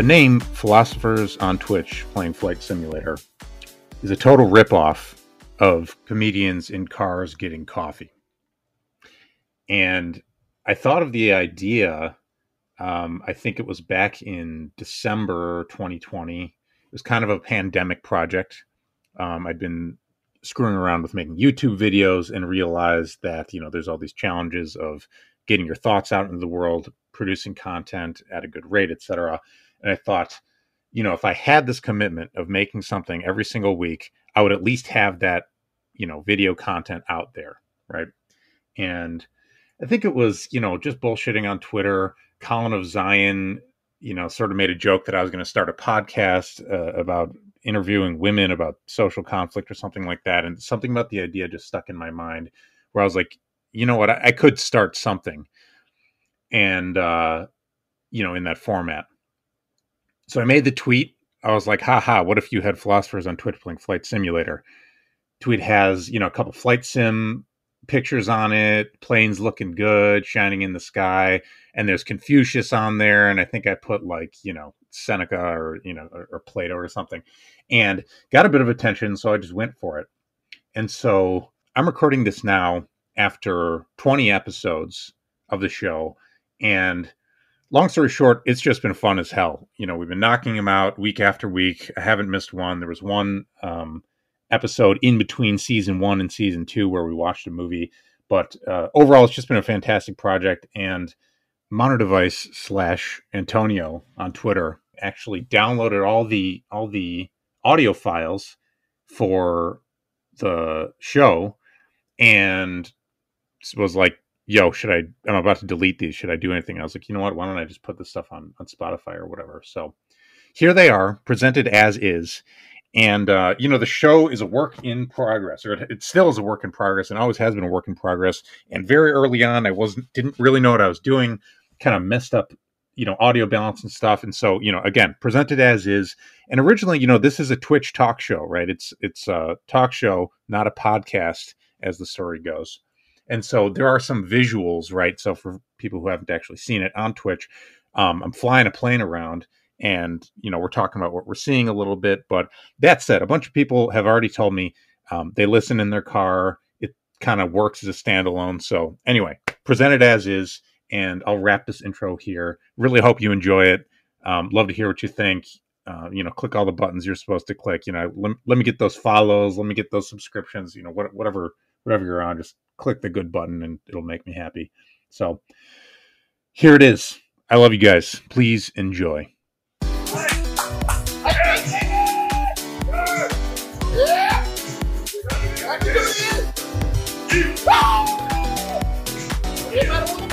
The name Philosophers on Twitch Playing Flight Simulator is a total ripoff of comedians in cars getting coffee. And I thought of the idea, um, I think it was back in December 2020. It was kind of a pandemic project. Um, I'd been screwing around with making YouTube videos and realized that, you know, there's all these challenges of getting your thoughts out into the world, producing content at a good rate, etc. And I thought, you know, if I had this commitment of making something every single week, I would at least have that, you know, video content out there, right? And I think it was, you know, just bullshitting on Twitter. Colin of Zion, you know, sort of made a joke that I was going to start a podcast uh, about interviewing women about social conflict or something like that. And something about the idea just stuck in my mind where I was like, you know what, I, I could start something. And, uh, you know, in that format. So I made the tweet. I was like, haha, what if you had philosophers on Twitch playing Flight Simulator? Tweet has, you know, a couple flight sim pictures on it, planes looking good, shining in the sky, and there's Confucius on there, and I think I put like you know Seneca or you know or, or Plato or something, and got a bit of attention, so I just went for it. And so I'm recording this now after 20 episodes of the show, and long story short, it's just been fun as hell. You know, we've been knocking them out week after week. I haven't missed one. There was one um, episode in between season one and season two where we watched a movie. But uh, overall, it's just been a fantastic project. And Mono Device slash Antonio on Twitter actually downloaded all the all the audio files for the show and was like, "Yo, should I? I'm about to delete these. Should I do anything?" I was like, "You know what? Why don't I just put this stuff on on Spotify or whatever?" So here they are, presented as is and uh, you know the show is a work in progress or it, it, still is a work in progress and always has been a work in progress and very early on i wasn't didn't really know what i was doing kind of messed up you know audio balance and stuff and so you know again presented as is and originally you know this is a twitch talk show right it's it's a talk show not a podcast as the story goes and so there are some visuals right? So for people who haven't actually seen it on twitch um, i'm flying a plane around and you know we're talking about what we're seeing a little bit. But that said a bunch of people have already told me um, they listen in their car. It kind of works as a standalone. So anyway presented as is and i'll wrap this intro here. Really hope you enjoy it. Um, love to hear what you think. Uh, you know click all the buttons you're supposed to click. You know let, let me get those follows. Let me get those subscriptions you know what, whatever whatever you're on. Just click the good button and it'll make me happy so here it is i love you guys please enjoy Nobody